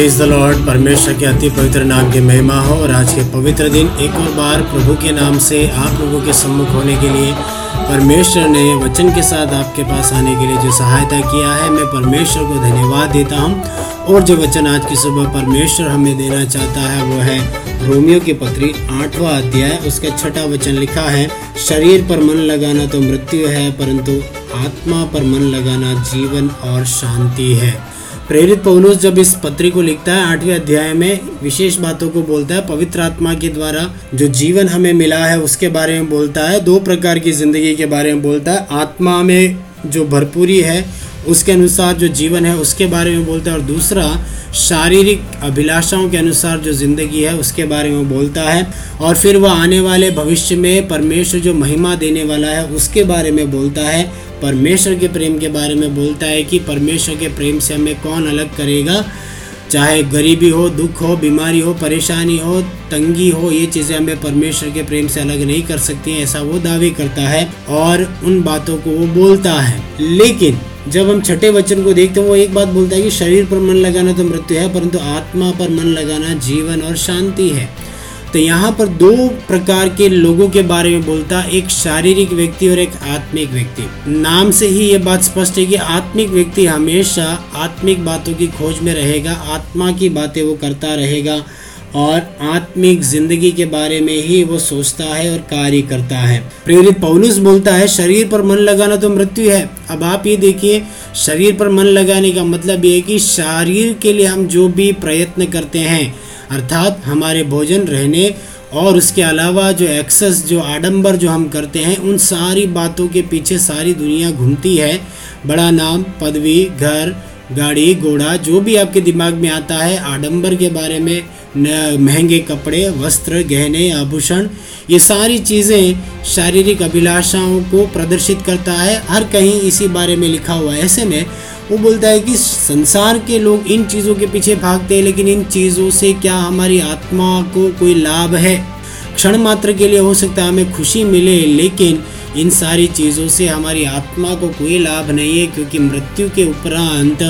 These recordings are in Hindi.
प्रेज द लॉर्ड परमेश्वर के अति पवित्र नाम की महिमा हो और आज के पवित्र दिन एक और बार प्रभु के नाम से आप लोगों के सम्मुख होने के लिए परमेश्वर ने वचन के साथ आपके पास आने के लिए जो सहायता किया है, मैं परमेश्वर को धन्यवाद देता हूँ। और जो वचन आज की सुबह परमेश्वर हमें देना चाहता है, वो है रोमियो की पत्री आठवां अध्याय। उसका छठा वचन लिखा है, शरीर पर मन लगाना तो मृत्यु है, परंतु आत्मा पर मन लगाना जीवन और शांति है। प्रेरित पौलुस जब इस पत्री को लिखता है, आठवें अध्याय में विशेष बातों को बोलता है, पवित्र आत्मा के द्वारा जो जीवन हमें मिला है, उसके बारे में बोलता है, दो प्रकार की ज़िंदगी के बारे में बोलता है। आत्मा में जो भरपूरी है उसके अनुसार जो जीवन है, उसके बारे में बोलता है और दूसरा, शारीरिक अभिलाषाओं के अनुसार जो ज़िंदगी है, उसके बारे में बोलता है और फिर वह आने वाले भविष्य में परमेश्वर जो महिमा देने वाला है, उसके बारे में बोलता है। परमेश्वर के प्रेम के बारे में बोलता है कि परमेश्वर के प्रेम से हमें कौन अलग करेगा? चाहे गरीबी हो, दुख हो, बीमारी हो, परेशानी हो, तंगी हो, ये चीज़ें हमें परमेश्वर के प्रेम से अलग नहीं कर सकती हैं, ऐसा वो दावे करता है और उन बातों को वो बोलता है। लेकिन जब हम छठे वचन को देखते हैं, वो एक बात बोलता है कि शरीर पर मन लगाना तो मृत्यु है, परंतु आत्मा पर मन लगाना जीवन और शांति है। तो यहाँ पर दो प्रकार के लोगों के बारे में बोलता, एक शारीरिक व्यक्ति और एक आत्मिक व्यक्ति। नाम से ही ये बात स्पष्ट है कि आत्मिक व्यक्ति हमेशा आत्मिक बातों की खोज में रहेगा, आत्मा की बातें वो करता रहेगा और आत्मिक ज़िंदगी के बारे में ही वो सोचता है और कार्य करता है। प्रेरित पौलुस बोलता है, शरीर पर मन लगाना तो मृत्यु है। अब आप ये देखिए, शरीर पर मन लगाने का मतलब ये है कि शरीर के लिए हम जो भी प्रयत्न करते हैं, अर्थात हमारे भोजन, रहने और उसके अलावा जो एक्सेस जो आडंबर जो हम करते हैं, उन सारी बातों के पीछे सारी दुनिया घूमती है। बड़ा नाम, पदवी, घर गाड़ी, घोड़ा, जो भी आपके दिमाग में आता है, आडंबर के बारे में महँगे कपड़े, वस्त्र, गहने, आभूषण, ये सारी चीज़ें शारीरिक अभिलाषाओं को प्रदर्शित करता है। हर कहीं इसी बारे में लिखा हुआ है। ऐसे में वो बोलता है कि संसार के लोग इन चीज़ों के पीछे भागते हैं, लेकिन इन चीज़ों से क्या हमारी आत्मा को कोई लाभ है? क्षण मात्र के लिए हो सकता है हमें खुशी मिले, लेकिन इन सारी चीज़ों से हमारी आत्मा को कोई लाभ नहीं है, क्योंकि मृत्यु के उपरांत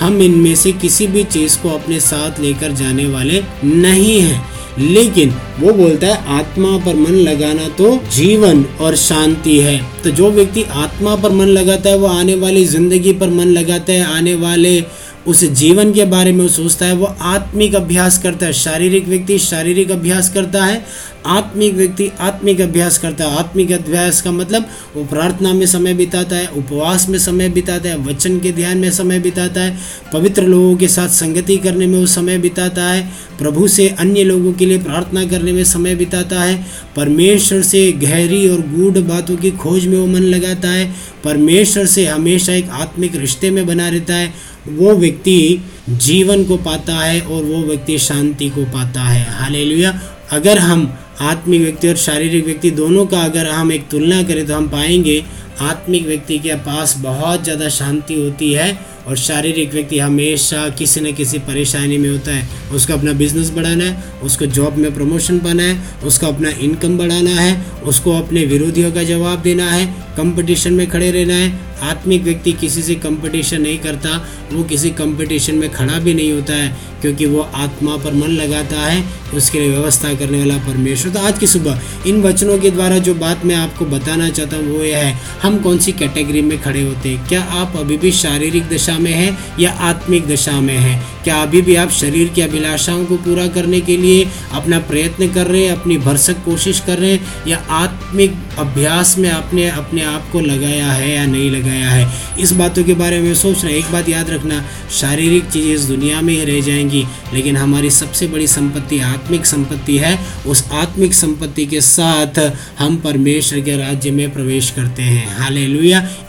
हम इनमें से किसी भी चीज़ को अपने साथ लेकर जाने वाले नहीं हैं। लेकिन वो बोलता है, आत्मा पर मन लगाना तो जीवन और शांति है। तो जो व्यक्ति आत्मा पर मन लगाता है, वो आने वाली ज़िंदगी पर मन लगाता है, आने वाले उस जीवन के बारे में वो सोचता है, वो आत्मिक अभ्यास करता है, शारीरिक व्यक्ति शारीरिक अभ्यास करता है, आत्मिक व्यक्ति आत्मिक अभ्यास करता है, आत्मिक अभ्यास का मतलब वो प्रार्थना में समय बिताता है, उपवास में समय बिताता है, वचन के ध्यान में समय बिताता है, पवित्र लोगों के साथ संगति करने में वो समय बिताता है, प्रभु से अन्य लोगों के लिए प्रार्थना करने में समय बिताता है, परमेश्वर से गहरी और गूढ़ बातों की खोज में वो मन लगाता है, परमेश्वर से हमेशा एक आत्मिक रिश्ते में बना रहता है वो व्यक्ति जीवन को पाता है और वो व्यक्ति शांति को पाता है। हालेलुया। अगर हम आत्मिक व्यक्ति और शारीरिक व्यक्ति दोनों का अगर हम एक तुलना करें तो हम पाएँगे आत्मिक व्यक्ति के पास बहुत ज़्यादा शांति होती है और शारीरिक व्यक्ति हमेशा किसी न किसी परेशानी में होता है। उसको अपना बिज़नेस बढ़ाना है, उसको जॉब में प्रमोशन पाना है, उसको अपना इनकम बढ़ाना है, उसको अपने विरोधियों का जवाब देना है कंपटीशन में खड़े रहना है। आत्मिक व्यक्ति किसी से कंपटीशन नहीं करता, वो किसी कंपटीशन में खड़ा भी नहीं होता है, क्योंकि वो आत्मा पर मन लगाता है, उसके लिए व्यवस्था करने वाला परमेश्वर। तो आज की सुबह, इन वचनों के द्वारा जो बात मैं आपको बताना चाहता हूँ, वो यह है, हम कौन सी कैटेगरी में खड़े होते हैं? क्या आप अभी भी शारीरिक दशा में है या आत्मिक दशा में है? क्या अभी भी आप शरीर की अभिलाषाओं को पूरा करने के लिए अपना प्रयत्न कर रहे हैं, अपनी भरसक कोशिश कर रहे हैं, या आत्मिक अभ्यास में आपने अपने आप को लगाया है या नहीं लगाया है? इस बातों के बारे में सोच रहे एक बात याद रखना, शारीरिक चीज़ें इस दुनिया में ही रह जाएँगी, लेकिन हमारी सबसे बड़ी संपत्ति आत्मिक संपत्ति है। उस आत्मिक संपत्ति के साथ हम परमेश्वर के राज्य में प्रवेश करते हैं। हाले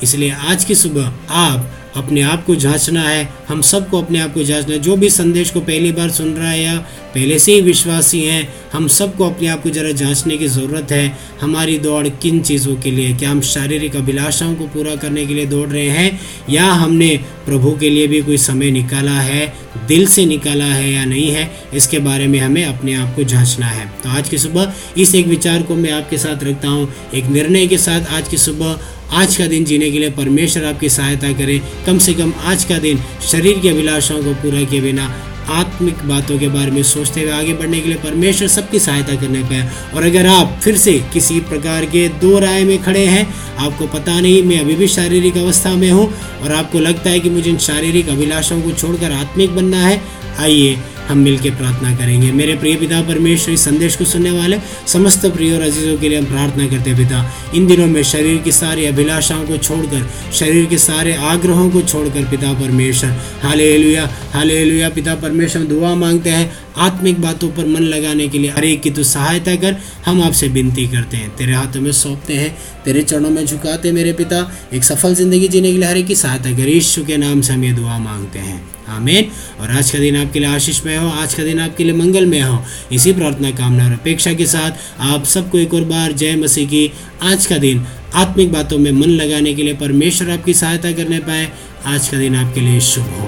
इसलिए आज की सुबह आप अपने आप को जांचना है, हम सबको अपने आप को जांचना है। जो भी संदेश को पहली बार सुन रहा है या पहले से ही विश्वासी हैं, हम सबको अपने आप को ज़रा जांचने की ज़रूरत है, हमारी दौड़ किन चीज़ों के लिए क्या हम शारीरिक अभिलाषाओं को पूरा करने के लिए दौड़ रहे हैं, या हमने प्रभु के लिए भी कोई समय निकाला है, दिल से निकाला है या नहीं है, इसके बारे में हमें अपने आप को जांचना है। तो आज की सुबह इस एक विचार को मैं आपके साथ रखता हूँ, एक निर्णय के साथ आज की सुबह आज का दिन जीने के लिए परमेश्वर आपकी सहायता करे। कम से कम आज का दिन शरीर की अभिलाषाओं को पूरा किए बिना आत्मिक बातों के बारे में सोचते हुए आगे बढ़ने के लिए परमेश्वर सबकी सहायता करने है। और अगर आप फिर से किसी प्रकार के दो राय में खड़े हैं, आपको पता नहीं, मैं अभी भी शारीरिक अवस्था में हूँ और आपको लगता है कि मुझे इन शारीरिक अभिलाषाओं को छोड़कर आत्मिक बनना है, आइए हम मिलकर प्रार्थना करेंगे। मेरे प्रिय पिता, परमेश्वर इस संदेश को सुनने वाले समस्त प्रिय और अजीजों के लिए हम प्रार्थना करते हैं, पिता। इन दिनों में शरीर की सारी अभिलाषाओं को छोड़कर, शरीर के सारे आग्रहों को छोड़कर, पिता परमेश्वर हाले लुया हाले लुया पिता परमेश्वर दुआ मांगते हैं आत्मिक बातों पर मन लगाने के लिए। हर एक की तो सहायता कर, हम आपसे विनती करते हैं। तेरे हाथों में सौंपते हैं, तेरे चरणों में झुकाते मेरे पिता। एक सफल ज़िंदगी जीने के लिए हर एक की सहायता कर ईश्व के नाम से हम ये दुआ मांगते हैं। आमीन। और आज का दिन आपके लिए आशीष में हो, आज का दिन आपके लिए मंगल में हो। इसी प्रार्थना कामना और अपेक्षा के साथ आप सबको एक और बार जय मसीह की आज का दिन आत्मिक बातों में मन लगाने के लिए परमेश्वर आपकी सहायता करने पाए। आज का दिन आपके लिए शुभ हो।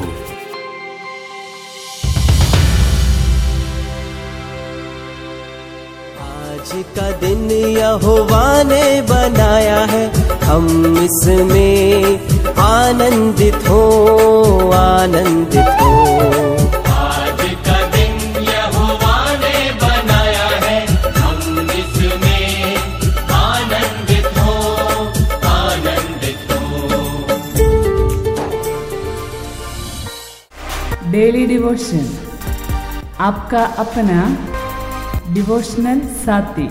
आज का दिन यहोवा ने बनाया है। हम इसमें आनंदित हो आनंदित हो। आज का दिन यहोवा ने बनाया है। हम इसमें आनंदित हो आनंदित हो। डेली डिवोशन आपका अपना डिवोशनल साथी।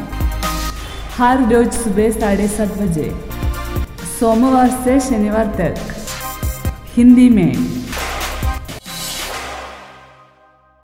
हर रोज सुबह साढ़े सात बजे। सोमवार से शनिवार तक। हिंदी में